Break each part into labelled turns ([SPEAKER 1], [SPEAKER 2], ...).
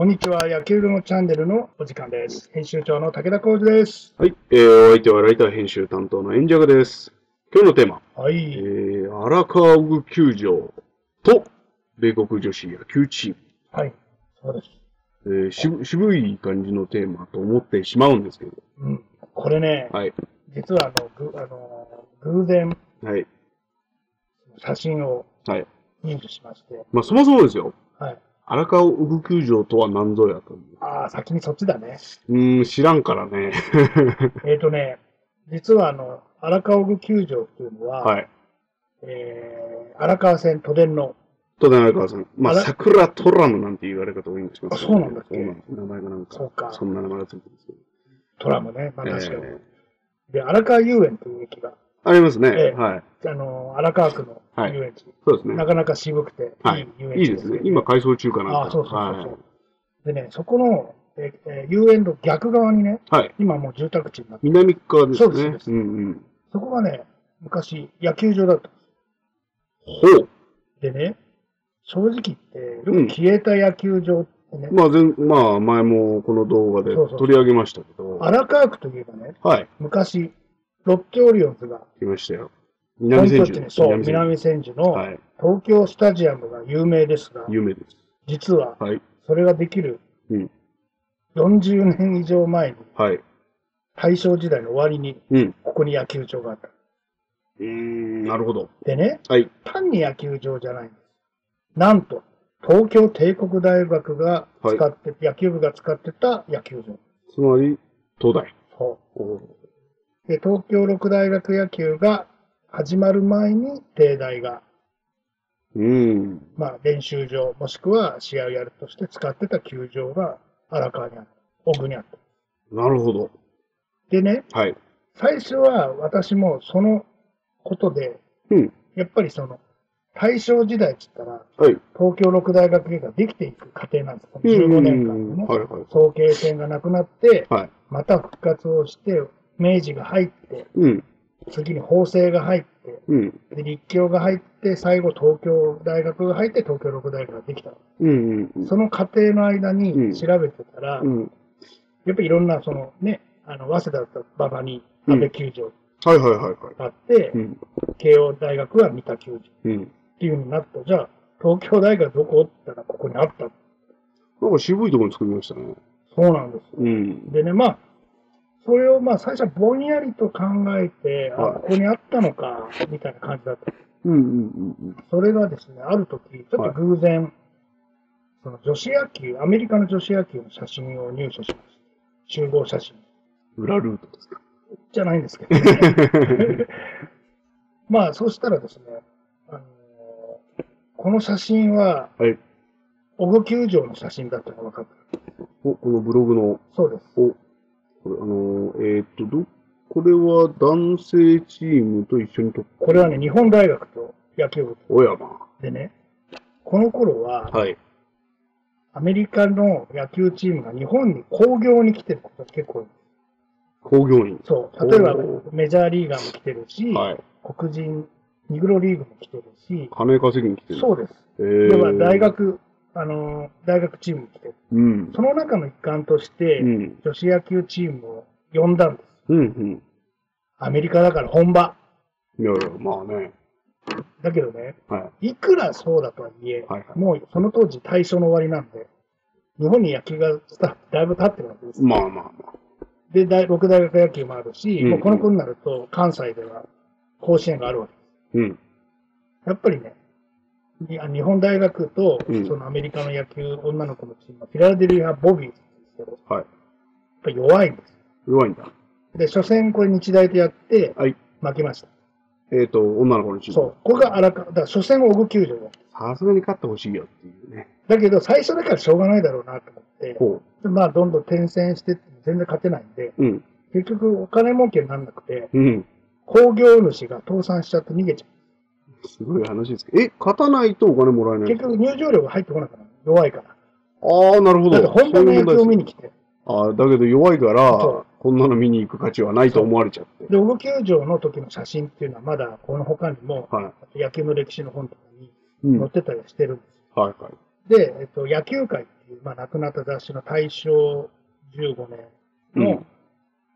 [SPEAKER 1] こんにちは、野球のチャンネルのお時間です。編集長の武田浩二です。
[SPEAKER 2] はい、えー、お相手はライター編集担当のエンジャガです。今日のテーマ、え
[SPEAKER 1] はい。
[SPEAKER 2] ー、荒川具球場と米国女子野球チーム。
[SPEAKER 1] はい。そうです。
[SPEAKER 2] えー、渋渋い感じのテーマと思ってしまうんですけど。
[SPEAKER 1] うん。これね、
[SPEAKER 2] はい。
[SPEAKER 1] 実はあの、ぐあの偶然
[SPEAKER 2] はい。
[SPEAKER 1] 写真を
[SPEAKER 2] はい。
[SPEAKER 1] 入手しまして、
[SPEAKER 2] まあ、そもそもですよ。
[SPEAKER 1] はい。
[SPEAKER 2] 荒川具球場とは何ぞやという。
[SPEAKER 1] ああ、先にそっちだね。
[SPEAKER 2] うーん、知らんからね。
[SPEAKER 1] えっ、とね、実はあの、荒川具球場っていうのは、
[SPEAKER 2] はい。
[SPEAKER 1] えー、荒川線都電の、
[SPEAKER 2] とで荒川さん。まあ、桜トラムなんて言われ方多いんですけど。
[SPEAKER 1] あそうなんだっけ？
[SPEAKER 2] そうなんです。名前がなんか、
[SPEAKER 1] そうか
[SPEAKER 2] そんな名前がついてるんですけど。
[SPEAKER 1] トラムね、まあ確かに。
[SPEAKER 2] え
[SPEAKER 1] で、荒川遊園という駅が、
[SPEAKER 2] ーありますね。
[SPEAKER 1] ええ
[SPEAKER 2] はい。
[SPEAKER 1] あの、荒川区の遊園地、
[SPEAKER 2] そうですね。
[SPEAKER 1] なかなか渋くて、
[SPEAKER 2] はい
[SPEAKER 1] 遊園地
[SPEAKER 2] いいですね。今、改装中かな。
[SPEAKER 1] ああ、そうそうそうそう、
[SPEAKER 2] はい
[SPEAKER 1] でね、そこの、ええ遊園の逆側にね、
[SPEAKER 2] はい。
[SPEAKER 1] 今もう住宅地になって、
[SPEAKER 2] 南側ですね。
[SPEAKER 1] そうですそうです
[SPEAKER 2] んうん。
[SPEAKER 1] そこがね、昔野球場だった。
[SPEAKER 2] ほう。
[SPEAKER 1] でね、正直言って、よく消えた野球場ってね、
[SPEAKER 2] まあ、全、まあ、前もこの動画で取り上げましたけど。
[SPEAKER 1] 荒川区といえばね、
[SPEAKER 2] はい。
[SPEAKER 1] 昔、ロッテオリオンズが
[SPEAKER 2] 来ましたよ。
[SPEAKER 1] 本
[SPEAKER 2] 南千住
[SPEAKER 1] 拠地に、そう、南千住の
[SPEAKER 2] はい。
[SPEAKER 1] 東京スタジアムが有名ですが、
[SPEAKER 2] 有名です。
[SPEAKER 1] 実は
[SPEAKER 2] はい。
[SPEAKER 1] それができる
[SPEAKER 2] うん。
[SPEAKER 1] 40年以上前に、
[SPEAKER 2] はい。
[SPEAKER 1] 大正時代の終わりに、
[SPEAKER 2] うん。
[SPEAKER 1] ここに野球場があった。
[SPEAKER 2] うーん、なるほど。
[SPEAKER 1] でね、
[SPEAKER 2] はい。
[SPEAKER 1] 単に野球場じゃないんです。なんと、東京帝国大学が使って、野球部が使ってた野球場。
[SPEAKER 2] つまり、東大。
[SPEAKER 1] そ
[SPEAKER 2] おー
[SPEAKER 1] う。で、東京六大学野球が始まる前に、帝大が、
[SPEAKER 2] うーん。
[SPEAKER 1] まあ、練習場、もしくは試合をやるとして使ってた球場が荒川にあった。奥にあった。
[SPEAKER 2] なるほど。
[SPEAKER 1] でね、
[SPEAKER 2] はい。
[SPEAKER 1] 最初は私もそのことで、
[SPEAKER 2] うん。
[SPEAKER 1] やっぱりその、大正時代って言ったら、
[SPEAKER 2] はい。
[SPEAKER 1] 東京六大学ができていく過程なんですよ。15年間でね。
[SPEAKER 2] はいはい。
[SPEAKER 1] 早慶戦がなくなって、
[SPEAKER 2] はい。
[SPEAKER 1] また復活をして、明治が入って、
[SPEAKER 2] うん。
[SPEAKER 1] 次に法政が入って、
[SPEAKER 2] うん。
[SPEAKER 1] で立教が入って、最後東京大学が入って、東京六大学ができた。
[SPEAKER 2] うん。うん。
[SPEAKER 1] その過程の間
[SPEAKER 2] うん
[SPEAKER 1] に調べてたら、
[SPEAKER 2] うん。
[SPEAKER 1] やっぱりいろんな、そのね、あの、早稲田だった馬場に
[SPEAKER 2] うん
[SPEAKER 1] 安倍球場
[SPEAKER 2] はいはいはいはい。
[SPEAKER 1] があって、
[SPEAKER 2] うん。
[SPEAKER 1] 慶応大学は三田球場っ
[SPEAKER 2] うん。
[SPEAKER 1] ていう風になった。じゃあ、東京大学どこ？って言ったらここにあった。
[SPEAKER 2] なんか渋いところに作りましたね。
[SPEAKER 1] そうなんですよ。
[SPEAKER 2] うん。
[SPEAKER 1] でね、まあ、それをまあ最初はぼんやりと考えて、あ、
[SPEAKER 2] はい
[SPEAKER 1] ここにあったのか、みたいな感じだった。
[SPEAKER 2] うんうんうん
[SPEAKER 1] それがですね、ある時、ちょっと偶然、その女子野球、アメリカの女子野球の写真を入手しました。集合写真。
[SPEAKER 2] うん。裏ルートですか？
[SPEAKER 1] じゃないんですけど、ね、まあ、そうしたらですね、あのーこの写真は、
[SPEAKER 2] はい。
[SPEAKER 1] 小具球場の写真だったのが分かった。
[SPEAKER 2] お、このブログの、
[SPEAKER 1] そうです。
[SPEAKER 2] お、これあのー、えーっと、ど、これは男性チームと一緒に撮った。
[SPEAKER 1] これはね、日本大学と野球部
[SPEAKER 2] 小山。
[SPEAKER 1] でね、この頃は、
[SPEAKER 2] はい。
[SPEAKER 1] アメリカの野球チームが日本に興行に来てることが結構多い。
[SPEAKER 2] 工業員。
[SPEAKER 1] そう。例えばメジャーリーガーも来てるし、
[SPEAKER 2] はい。
[SPEAKER 1] 黒人、ニグロリーグも来てるし、
[SPEAKER 2] 金稼ぎに来てる。
[SPEAKER 1] そうです。
[SPEAKER 2] えー、
[SPEAKER 1] では大。学、あのー大学チームも来てる。
[SPEAKER 2] うん。
[SPEAKER 1] その中の一環として、
[SPEAKER 2] うん。
[SPEAKER 1] 女子野球チームを呼んだんです。
[SPEAKER 2] うん。うん。
[SPEAKER 1] アメリカだから本場。
[SPEAKER 2] いやいや、まあね。
[SPEAKER 1] だけどね、
[SPEAKER 2] はい。
[SPEAKER 1] いくらそうだとはいえ、
[SPEAKER 2] はいはい
[SPEAKER 1] もうその当時大正の終わりなんで、日本に野球がだいぶ経ってるわけです。
[SPEAKER 2] まあまあまあ。
[SPEAKER 1] で、大六大学野球もあるし、
[SPEAKER 2] うん
[SPEAKER 1] もうこの頃になると関西では甲子園があるわけです。
[SPEAKER 2] うん。
[SPEAKER 1] やっぱりね、日本大学と
[SPEAKER 2] うん
[SPEAKER 1] そのアメリカの野球女の子のチームは、フィラデルフィア・ボビーズですけど、やっ
[SPEAKER 2] はい。
[SPEAKER 1] ぱり弱いんです。
[SPEAKER 2] 弱いんだ。
[SPEAKER 1] で、初戦これ日大とやって
[SPEAKER 2] はい。
[SPEAKER 1] 負けました。
[SPEAKER 2] えーっと、女の子のチーム。
[SPEAKER 1] そう。これが荒川、だから初戦を小具球場だ。
[SPEAKER 2] さすがに勝ってほしいよっていうね。
[SPEAKER 1] だけど、最初だからしょうがないだろうなと思って、
[SPEAKER 2] ほ
[SPEAKER 1] でまあ、どんどん転戦して全然勝てないんで、
[SPEAKER 2] う。うん。
[SPEAKER 1] 結局お金儲けにならなくて、
[SPEAKER 2] うん。
[SPEAKER 1] 工業主が倒産しちゃって逃げちゃ
[SPEAKER 2] すごい話ですけど。え、勝たないとお金もらえ
[SPEAKER 1] う。
[SPEAKER 2] ない
[SPEAKER 1] 結局入場料が入ってこなかった。弱いから。
[SPEAKER 2] ああ、なるほど。
[SPEAKER 1] だって本場の野球を見に
[SPEAKER 2] 来
[SPEAKER 1] 来て。
[SPEAKER 2] ああ、だけど弱いから
[SPEAKER 1] そ、
[SPEAKER 2] こんなの見に行く価値はないと思われちゃって。
[SPEAKER 1] で、小野球場の時の写真っていうのはまだこの他にも、
[SPEAKER 2] は
[SPEAKER 1] 野球の歴史の本とかに載ってたりしてるんですよ。
[SPEAKER 2] はい。
[SPEAKER 1] で、えっと、野球界っていう、まあ、亡くなった雑誌の大正15年の、
[SPEAKER 2] うん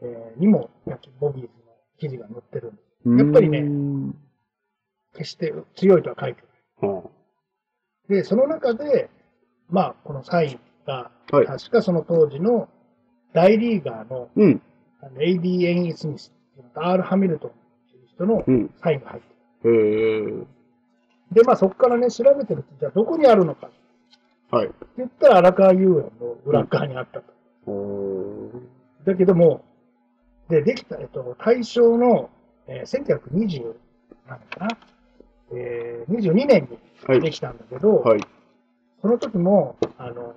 [SPEAKER 1] えーにも、野球ボギーズの記事が載ってるんです。やっぱりね
[SPEAKER 2] うん
[SPEAKER 1] 決して強いとは書いてない。
[SPEAKER 2] は
[SPEAKER 1] で、その中で、まあ、このサインが、
[SPEAKER 2] あはい。
[SPEAKER 1] 確かその当時の大リーガーの
[SPEAKER 2] うん。
[SPEAKER 1] あの A.D. エン・スミスっていうのと R. ハミルトンっていう人の
[SPEAKER 2] うん。
[SPEAKER 1] サインが入って
[SPEAKER 2] へえ。
[SPEAKER 1] る。で、まあそこからね、調べてると、じゃあどこにあるのかって
[SPEAKER 2] はい。
[SPEAKER 1] 言ったら荒川遊園の裏側にあったと。
[SPEAKER 2] おー
[SPEAKER 1] だけども、で、できた、えっと、大正の、えー、1920なのかな、えー、22年
[SPEAKER 2] はい。
[SPEAKER 1] にできたんだけど、
[SPEAKER 2] はい。
[SPEAKER 1] その時も、あの、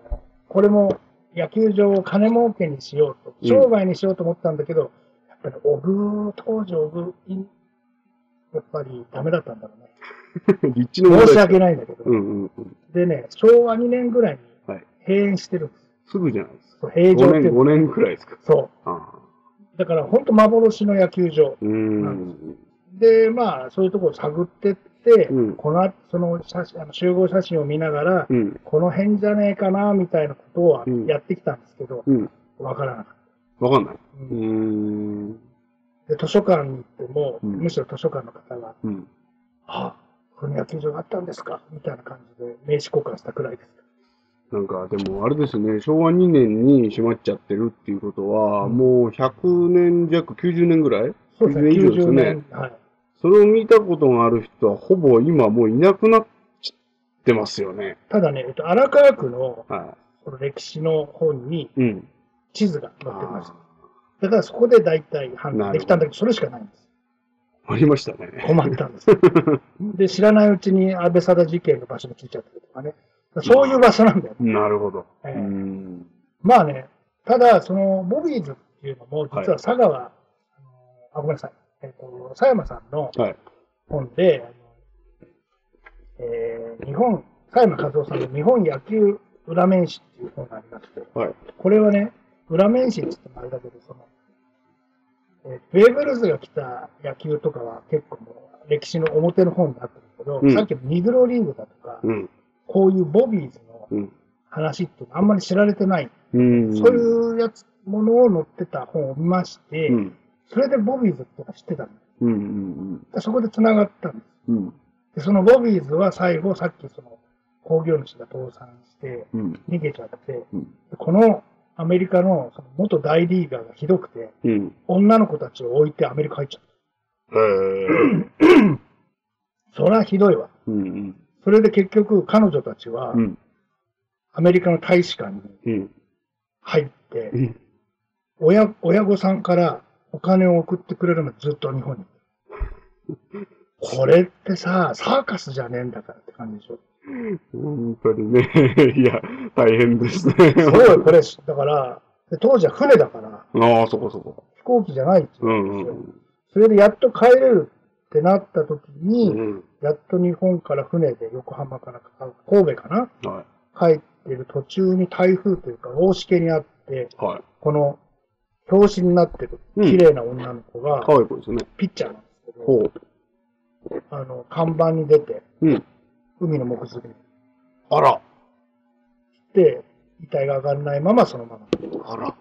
[SPEAKER 1] これも野球場を金儲けにしようと、
[SPEAKER 2] うん
[SPEAKER 1] 商売にしようと思ったんだけど、やっぱりオグ、当時オグ、やっぱりダメだったんだろうね。
[SPEAKER 2] 立地の問題
[SPEAKER 1] 申し訳ないんだけど。
[SPEAKER 2] うんうんうん。
[SPEAKER 1] でね、昭和2年ぐらいに
[SPEAKER 2] はい
[SPEAKER 1] 閉園してるんです。
[SPEAKER 2] すぐじゃないですか。
[SPEAKER 1] そう閉場
[SPEAKER 2] 5年、
[SPEAKER 1] っていう
[SPEAKER 2] 5年くらいですか。
[SPEAKER 1] そ。う。だから本当幻の野球場。
[SPEAKER 2] うーん。
[SPEAKER 1] で、まあ、そういうところを探ってって、
[SPEAKER 2] うん
[SPEAKER 1] この後、その写真あの集合写真を見ながら、
[SPEAKER 2] うん。
[SPEAKER 1] この辺じゃねえかな、みたいなことを
[SPEAKER 2] うん
[SPEAKER 1] やってきたんですけど、
[SPEAKER 2] うん。
[SPEAKER 1] わからなかっ
[SPEAKER 2] わかんない。
[SPEAKER 1] た。
[SPEAKER 2] うーん。
[SPEAKER 1] で、図書館に行っても、
[SPEAKER 2] うん
[SPEAKER 1] むしろ図書館の方が、
[SPEAKER 2] うん。
[SPEAKER 1] あ、この野球場があったんですかみたいな感じで名刺交換したくらいです。
[SPEAKER 2] なんか、でも、あれですね、昭和2年に閉まっちゃってるっていうことは、
[SPEAKER 1] うん
[SPEAKER 2] もう100年弱、90年ぐらい？
[SPEAKER 1] そうですね、
[SPEAKER 2] 90年以上です
[SPEAKER 1] 90
[SPEAKER 2] ね
[SPEAKER 1] 年。はい。
[SPEAKER 2] それを見たことがある人は、ほぼ今もういなくなってますよね。
[SPEAKER 1] ただね、えっと、荒川区の
[SPEAKER 2] は
[SPEAKER 1] この歴史の本に
[SPEAKER 2] い。うん。
[SPEAKER 1] 地図が載ってました。
[SPEAKER 2] あ
[SPEAKER 1] だからそこで大体判断できたんだけど、それしかないんです。
[SPEAKER 2] ーありましたね。
[SPEAKER 1] 困ったんです。で、知らないうちに安倍貞事件の場所に聞いちゃったりとかね。そういう場所なんだよね。
[SPEAKER 2] なるほど。う
[SPEAKER 1] ええ
[SPEAKER 2] ん。
[SPEAKER 1] まあね、ただ、その、ボビーズっていうのも、実は佐川、あのあ、ごめんなさい。えっ、と、佐山さんの
[SPEAKER 2] はい。
[SPEAKER 1] 本で、あのえー日本、佐山和夫さんの日本野球裏面史っていう本がありまして、
[SPEAKER 2] はい。
[SPEAKER 1] これはね、裏面史って言ってもあれだけど、その、えーベーブ・ルースが来た野球とかは結構もう歴史の表の方になってるけど、
[SPEAKER 2] うん
[SPEAKER 1] さっきのニグロリーグだとか、
[SPEAKER 2] うん。
[SPEAKER 1] こういうボビーズの
[SPEAKER 2] うん。
[SPEAKER 1] 話ってあんまり知られてない。
[SPEAKER 2] うん。
[SPEAKER 1] そういうやつ、ものを載ってた本を見まして、
[SPEAKER 2] うん。
[SPEAKER 1] それでボビーズってのは知ってたんで
[SPEAKER 2] うん。うん。
[SPEAKER 1] でそこで繋がったんです。
[SPEAKER 2] うん。
[SPEAKER 1] で、そのボビーズは最後、さっきその工業主が倒産して
[SPEAKER 2] うん。
[SPEAKER 1] 逃げちゃって、
[SPEAKER 2] うん。
[SPEAKER 1] でこのアメリカのその元大リーガーがひどくて、
[SPEAKER 2] うん。
[SPEAKER 1] 女の子たちを置いてアメリカ入っちゃっ
[SPEAKER 2] へえ。
[SPEAKER 1] た。そりゃひどいわ。
[SPEAKER 2] うん。
[SPEAKER 1] それで結局彼女たちは
[SPEAKER 2] うん。
[SPEAKER 1] アメリカの大使館に
[SPEAKER 2] うん。
[SPEAKER 1] 入って
[SPEAKER 2] う、ん。
[SPEAKER 1] 親、親御さんからお金を送ってくれるのずっと日本に。これってさ、サーカスじゃねえんだからって感じでしょ。
[SPEAKER 2] 本当にね。いや、大変ですね。
[SPEAKER 1] そうよ、これ、だから、で当時は船だから、
[SPEAKER 2] ああ、そこそこ。
[SPEAKER 1] 飛行機じゃないって
[SPEAKER 2] う
[SPEAKER 1] 言うんですよ。
[SPEAKER 2] んうん。
[SPEAKER 1] それでやっと帰れるってなった時に、
[SPEAKER 2] うん。
[SPEAKER 1] やっと日本から船で横浜からあ神戸かな？
[SPEAKER 2] は
[SPEAKER 1] 帰ってる途中に台風というか大しけにあって、
[SPEAKER 2] い。はい。
[SPEAKER 1] この表紙になってる
[SPEAKER 2] うん
[SPEAKER 1] 綺麗な女の子が
[SPEAKER 2] 可愛い子ですね。
[SPEAKER 1] ピッチャーなんですけど。あの、看板に出て、
[SPEAKER 2] うん。
[SPEAKER 1] 海の木造に
[SPEAKER 2] あら。
[SPEAKER 1] で、遺体が上がらないままそのまま。
[SPEAKER 2] あら。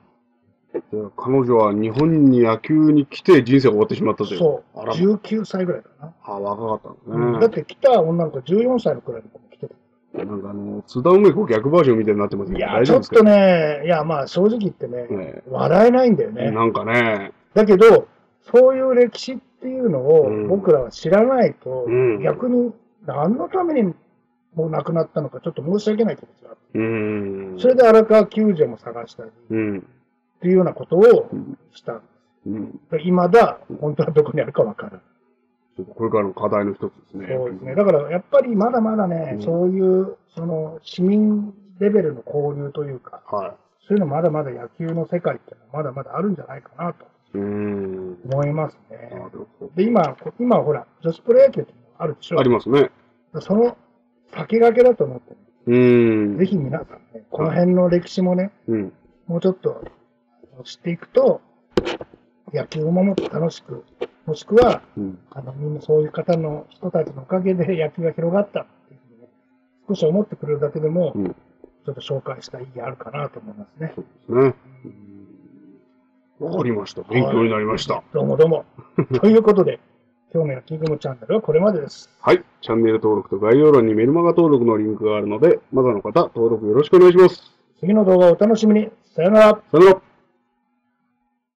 [SPEAKER 2] じゃあ彼女は日本に野球に来て人生が終わってしまったという。
[SPEAKER 1] そう。
[SPEAKER 2] あら。
[SPEAKER 1] 19歳ぐらいかな。
[SPEAKER 2] あ、若かったんですね。
[SPEAKER 1] だって来た女の子14歳のくらいの子。
[SPEAKER 2] なんかあの、津田梅子逆バージョンみたいになってますけど、
[SPEAKER 1] いや、ちょっとね、いや、まあ正直言ってね、
[SPEAKER 2] ね
[SPEAKER 1] 笑えないんだよね。
[SPEAKER 2] なんかね、
[SPEAKER 1] だけど、そういう歴史っていうのを
[SPEAKER 2] うん
[SPEAKER 1] 僕らは知らないと、
[SPEAKER 2] うん
[SPEAKER 1] 逆に何のためにもう亡くなったのかちょっと申し訳ない気持ちがある。
[SPEAKER 2] うーん。
[SPEAKER 1] それで荒川救助も探したりっ
[SPEAKER 2] うん。
[SPEAKER 1] ていうようなことを
[SPEAKER 2] うん。
[SPEAKER 1] したんで
[SPEAKER 2] うん。
[SPEAKER 1] す。今だ、本当はどこにあるかわからない。
[SPEAKER 2] これからの課題の一つですね。
[SPEAKER 1] そうですね。だからやっぱりまだまだね、
[SPEAKER 2] うん
[SPEAKER 1] そういう、その市民レベルの交流というか、
[SPEAKER 2] は
[SPEAKER 1] そういうのまだまだ野球の世界っていうのはまだまだあるんじゃないかなと。思います
[SPEAKER 2] な
[SPEAKER 1] ね。で、今、こ今ほら、女子プロ野球ってあるでしょ
[SPEAKER 2] ありますね。
[SPEAKER 1] その先駆けだと思って、
[SPEAKER 2] うーん。
[SPEAKER 1] ぜひ皆さんね、この辺の歴史もね、
[SPEAKER 2] うん。
[SPEAKER 1] もうちょっと知っていくと、野球をもっと楽しく、もしくは、
[SPEAKER 2] うん。
[SPEAKER 1] あの、みんなそういう方の人たちのおかげで 野球が広がったっていうふうにね、少し思ってくれるだけでも、
[SPEAKER 2] うん
[SPEAKER 1] ちょっと紹介した意義あるかなと思いますね。
[SPEAKER 2] そうですね。うんわかりました。勉強になりました。
[SPEAKER 1] どうもどうも。ということで、今日の焼き雲チャンネルはこれまでです。
[SPEAKER 2] はい。チャンネル登録と概要欄にメルマガ登録のリンクがあるので、まだの方、登録よろしくお願いします。
[SPEAKER 1] 次の動画をお楽しみに。さよなら。
[SPEAKER 2] さよなら。